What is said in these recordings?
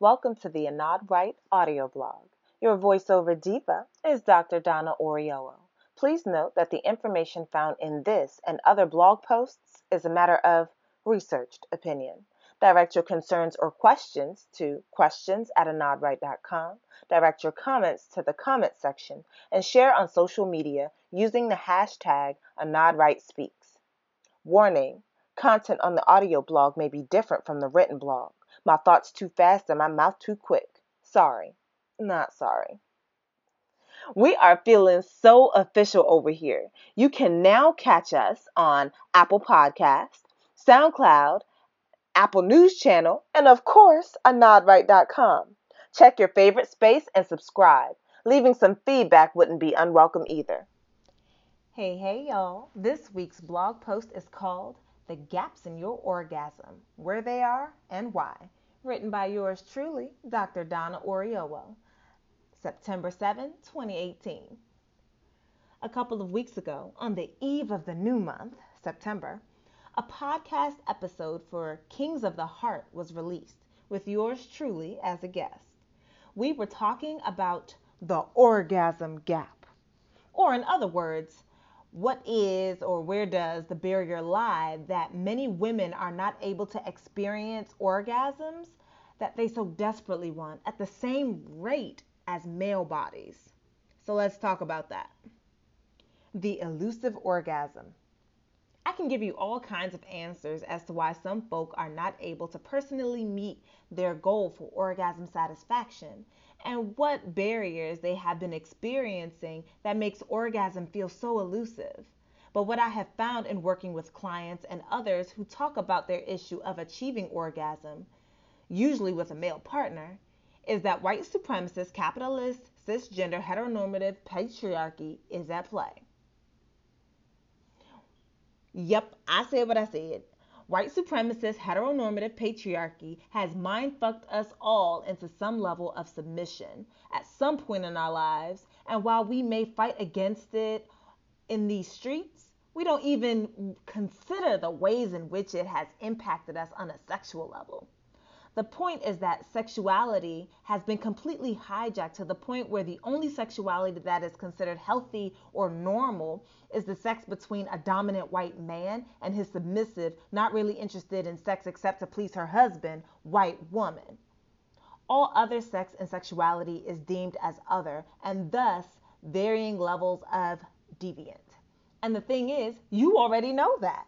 Welcome to the Anad Wright audio blog. Your voiceover diva is Dr. Donna Oriolo. Please note that the information found in this and other blog posts is a matter of researched opinion. Direct your concerns or questions to questions at anadwright.com. Direct your comments to the comment section and share on social media using the hashtag AnadWrightSpeaks. Warning content on the audio blog may be different from the written blog. My thoughts too fast and my mouth too quick. Sorry. Not sorry. We are feeling so official over here. You can now catch us on Apple Podcast, SoundCloud, Apple News Channel, and of course, anadwright.com. Check your favorite space and subscribe. Leaving some feedback wouldn't be unwelcome either. Hey, hey, y'all. This week's blog post is called The Gaps in Your Orgasm Where They Are and Why. Written by yours truly, Dr. Donna Oriolo. September 7, 2018. A couple of weeks ago, on the eve of the new month, September, a podcast episode for Kings of the Heart was released with yours truly as a guest. We were talking about the orgasm gap, or in other words, what is or where does the barrier lie that many women are not able to experience orgasms that they so desperately want at the same rate as male bodies? So let's talk about that. The elusive orgasm. I can give you all kinds of answers as to why some folk are not able to personally meet their goal for orgasm satisfaction and what barriers they have been experiencing that makes orgasm feel so elusive. But what I have found in working with clients and others who talk about their issue of achieving orgasm, usually with a male partner, is that white supremacist, capitalist, cisgender, heteronormative patriarchy is at play. Yep, I said what I said. White supremacist heteronormative patriarchy has mind fucked us all into some level of submission at some point in our lives, and while we may fight against it in these streets, we don't even consider the ways in which it has impacted us on a sexual level. The point is that sexuality has been completely hijacked to the point where the only sexuality that is considered healthy or normal is the sex between a dominant white man and his submissive, not really interested in sex except to please her husband, white woman. All other sex and sexuality is deemed as other and thus varying levels of deviant. And the thing is, you already know that.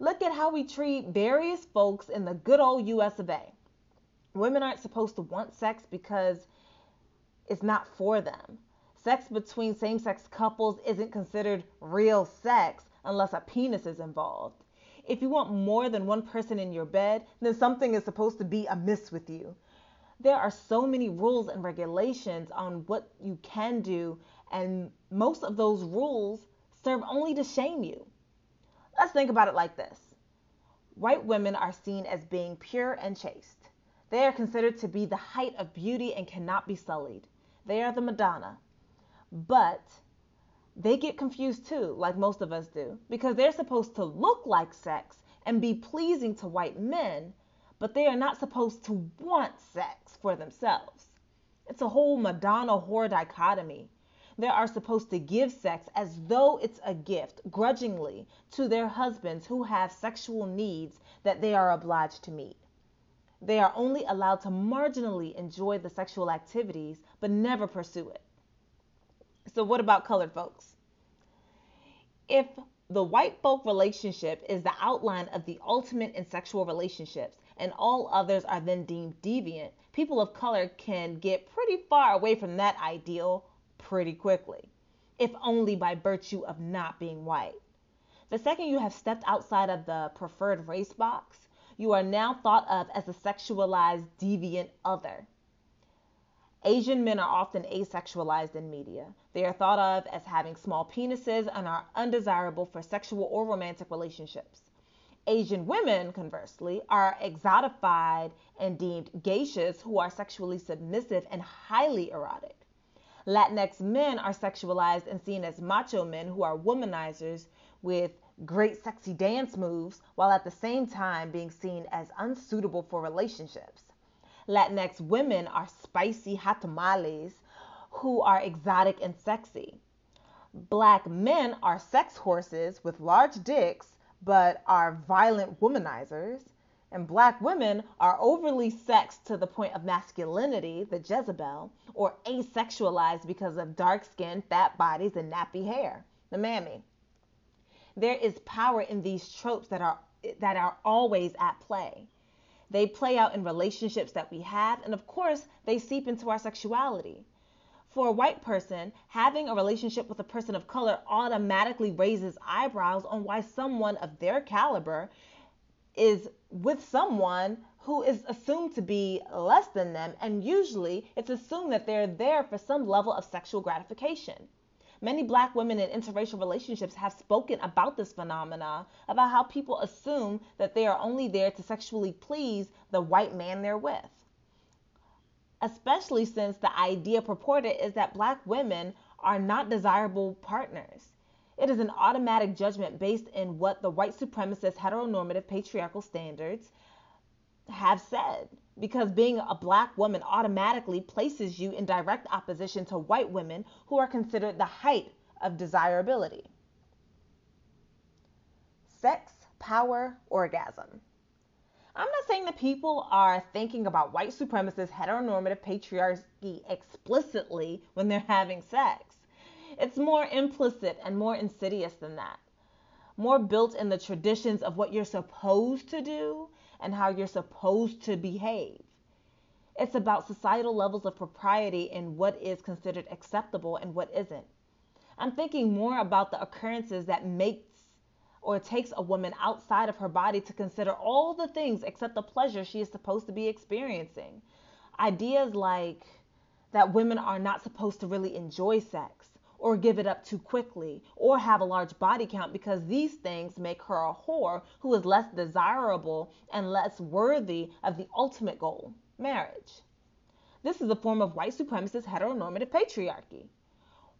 Look at how we treat various folks in the good old US of A women aren't supposed to want sex because it's not for them. Sex between same sex couples isn't considered real sex unless a penis is involved. If you want more than one person in your bed, then something is supposed to be amiss with you. There are so many rules and regulations on what you can do, and most of those rules serve only to shame you. Let's think about it like this white women are seen as being pure and chaste. They are considered to be the height of beauty and cannot be sullied. They are the Madonna. But they get confused too, like most of us do, because they're supposed to look like sex and be pleasing to white men, but they are not supposed to want sex for themselves. It's a whole Madonna whore dichotomy. They are supposed to give sex as though it's a gift, grudgingly, to their husbands who have sexual needs that they are obliged to meet. They are only allowed to marginally enjoy the sexual activities, but never pursue it. So, what about colored folks? If the white folk relationship is the outline of the ultimate in sexual relationships, and all others are then deemed deviant, people of color can get pretty far away from that ideal pretty quickly, if only by virtue of not being white. The second you have stepped outside of the preferred race box, you are now thought of as a sexualized, deviant other. Asian men are often asexualized in media. They are thought of as having small penises and are undesirable for sexual or romantic relationships. Asian women, conversely, are exotified and deemed geishas who are sexually submissive and highly erotic. Latinx men are sexualized and seen as macho men who are womanizers with great sexy dance moves while at the same time being seen as unsuitable for relationships. Latinx women are spicy hot tamales who are exotic and sexy. Black men are sex horses with large dicks but are violent womanizers. And black women are overly sexed to the point of masculinity, the Jezebel, or asexualized because of dark skin, fat bodies, and nappy hair, the mammy. There is power in these tropes that are that are always at play. They play out in relationships that we have, and of course, they seep into our sexuality. For a white person, having a relationship with a person of color automatically raises eyebrows on why someone of their caliber is with someone who is assumed to be less than them, and usually it's assumed that they're there for some level of sexual gratification. Many black women in interracial relationships have spoken about this phenomena, about how people assume that they are only there to sexually please the white man they're with. Especially since the idea purported is that black women are not desirable partners. It is an automatic judgment based in what the white supremacist heteronormative patriarchal standards have said. Because being a black woman automatically places you in direct opposition to white women who are considered the height of desirability. Sex, power, orgasm. I'm not saying that people are thinking about white supremacist heteronormative patriarchy explicitly when they're having sex. It's more implicit and more insidious than that. More built in the traditions of what you're supposed to do and how you're supposed to behave. It's about societal levels of propriety in what is considered acceptable and what isn't. I'm thinking more about the occurrences that makes or takes a woman outside of her body to consider all the things except the pleasure she is supposed to be experiencing. Ideas like that women are not supposed to really enjoy sex, or give it up too quickly or have a large body count because these things make her a whore who is less desirable and less worthy of the ultimate goal marriage. This is a form of white supremacist heteronormative patriarchy.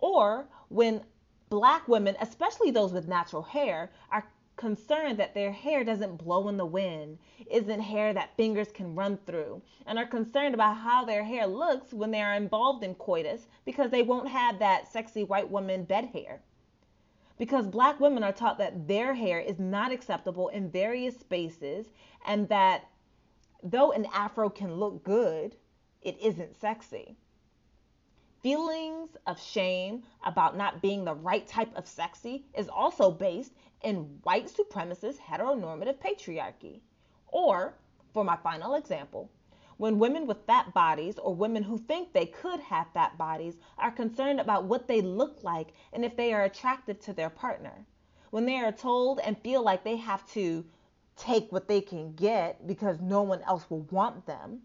Or when black women, especially those with natural hair, are concerned that their hair doesn't blow in the wind, isn't hair that fingers can run through, and are concerned about how their hair looks when they are involved in coitus because they won't have that sexy white woman bed hair. Because black women are taught that their hair is not acceptable in various spaces and that though an afro can look good, it isn't sexy. Feelings of shame about not being the right type of sexy is also based in white supremacist heteronormative patriarchy. Or, for my final example, when women with fat bodies or women who think they could have fat bodies are concerned about what they look like and if they are attractive to their partner. When they are told and feel like they have to take what they can get because no one else will want them.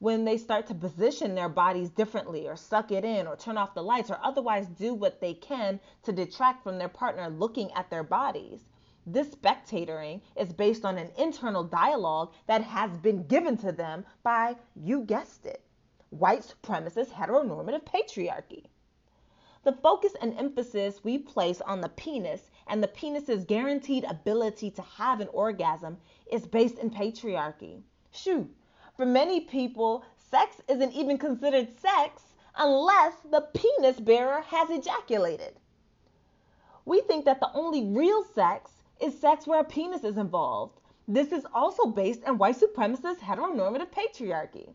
When they start to position their bodies differently or suck it in or turn off the lights or otherwise do what they can to detract from their partner looking at their bodies. This spectatoring is based on an internal dialogue that has been given to them by, you guessed it, white supremacist heteronormative patriarchy. The focus and emphasis we place on the penis and the penis's guaranteed ability to have an orgasm is based in patriarchy. Shoo, for many people, sex isn't even considered sex unless the penis bearer has ejaculated. We think that the only real sex is sex where a penis is involved. This is also based in white supremacist heteronormative patriarchy.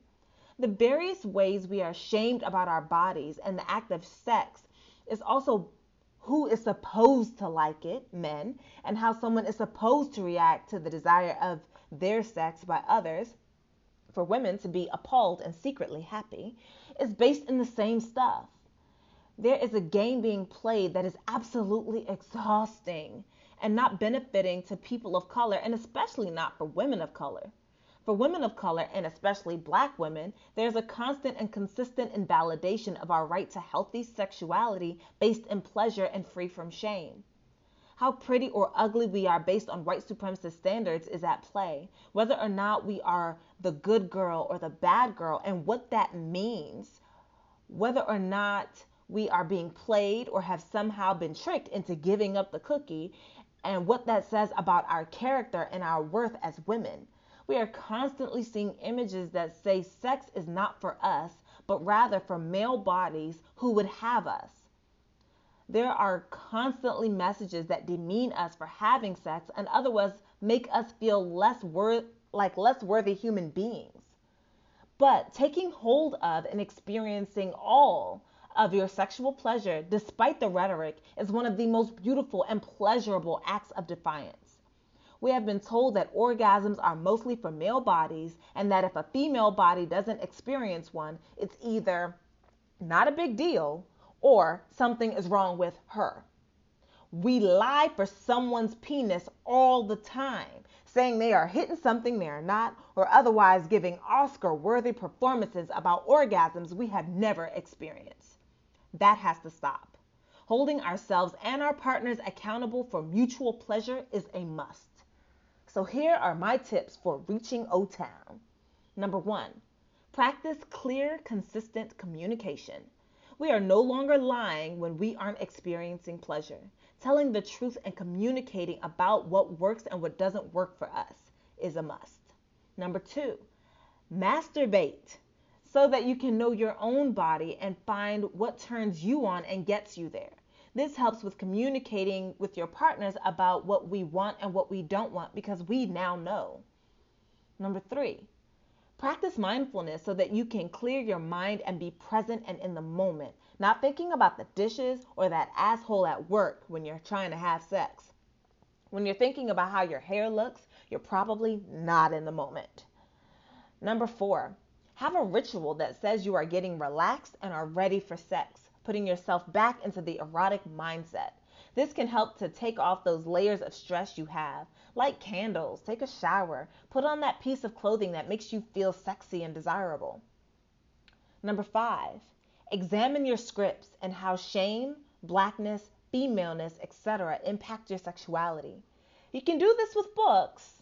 The various ways we are shamed about our bodies and the act of sex is also who is supposed to like it, men, and how someone is supposed to react to the desire of their sex by others, for women to be appalled and secretly happy is based in the same stuff. There is a game being played that is absolutely exhausting and not benefiting to people of color, and especially not for women of color. For women of color, and especially black women, there's a constant and consistent invalidation of our right to healthy sexuality based in pleasure and free from shame. How pretty or ugly we are based on white supremacist standards is at play. Whether or not we are the good girl or the bad girl, and what that means. Whether or not we are being played or have somehow been tricked into giving up the cookie, and what that says about our character and our worth as women. We are constantly seeing images that say sex is not for us, but rather for male bodies who would have us. There are constantly messages that demean us for having sex and otherwise make us feel less wor- like less worthy human beings. But taking hold of and experiencing all of your sexual pleasure, despite the rhetoric, is one of the most beautiful and pleasurable acts of defiance. We have been told that orgasms are mostly for male bodies, and that if a female body doesn't experience one, it's either not a big deal or something is wrong with her. We lie for someone's penis all the time, saying they are hitting something they are not, or otherwise giving Oscar worthy performances about orgasms we have never experienced. That has to stop. Holding ourselves and our partners accountable for mutual pleasure is a must. So here are my tips for reaching O Town. Number one, practice clear, consistent communication. We are no longer lying when we aren't experiencing pleasure. Telling the truth and communicating about what works and what doesn't work for us is a must. Number two, masturbate so that you can know your own body and find what turns you on and gets you there. This helps with communicating with your partners about what we want and what we don't want because we now know. Number three, practice mindfulness so that you can clear your mind and be present and in the moment, not thinking about the dishes or that asshole at work when you're trying to have sex. When you're thinking about how your hair looks, you're probably not in the moment. Number four, have a ritual that says you are getting relaxed and are ready for sex, putting yourself back into the erotic mindset. This can help to take off those layers of stress you have. Light candles, take a shower, put on that piece of clothing that makes you feel sexy and desirable. Number five, examine your scripts and how shame, blackness, femaleness, etc. impact your sexuality. You can do this with books,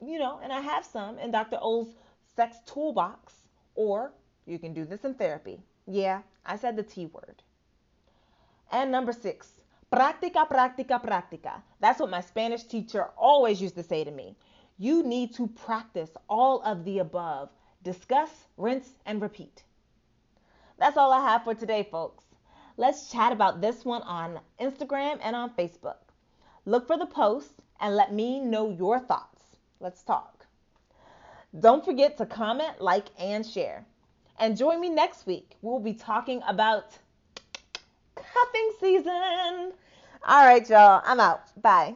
you know, and I have some in Dr. O's sex toolbox, or you can do this in therapy. Yeah, I said the T word. And number six, practica, practica, practica. That's what my Spanish teacher always used to say to me. You need to practice all of the above. Discuss, rinse, and repeat. That's all I have for today, folks. Let's chat about this one on Instagram and on Facebook. Look for the post and let me know your thoughts. Let's talk. Don't forget to comment, like, and share. And join me next week. We'll be talking about cuffing season. All right, y'all. I'm out. Bye.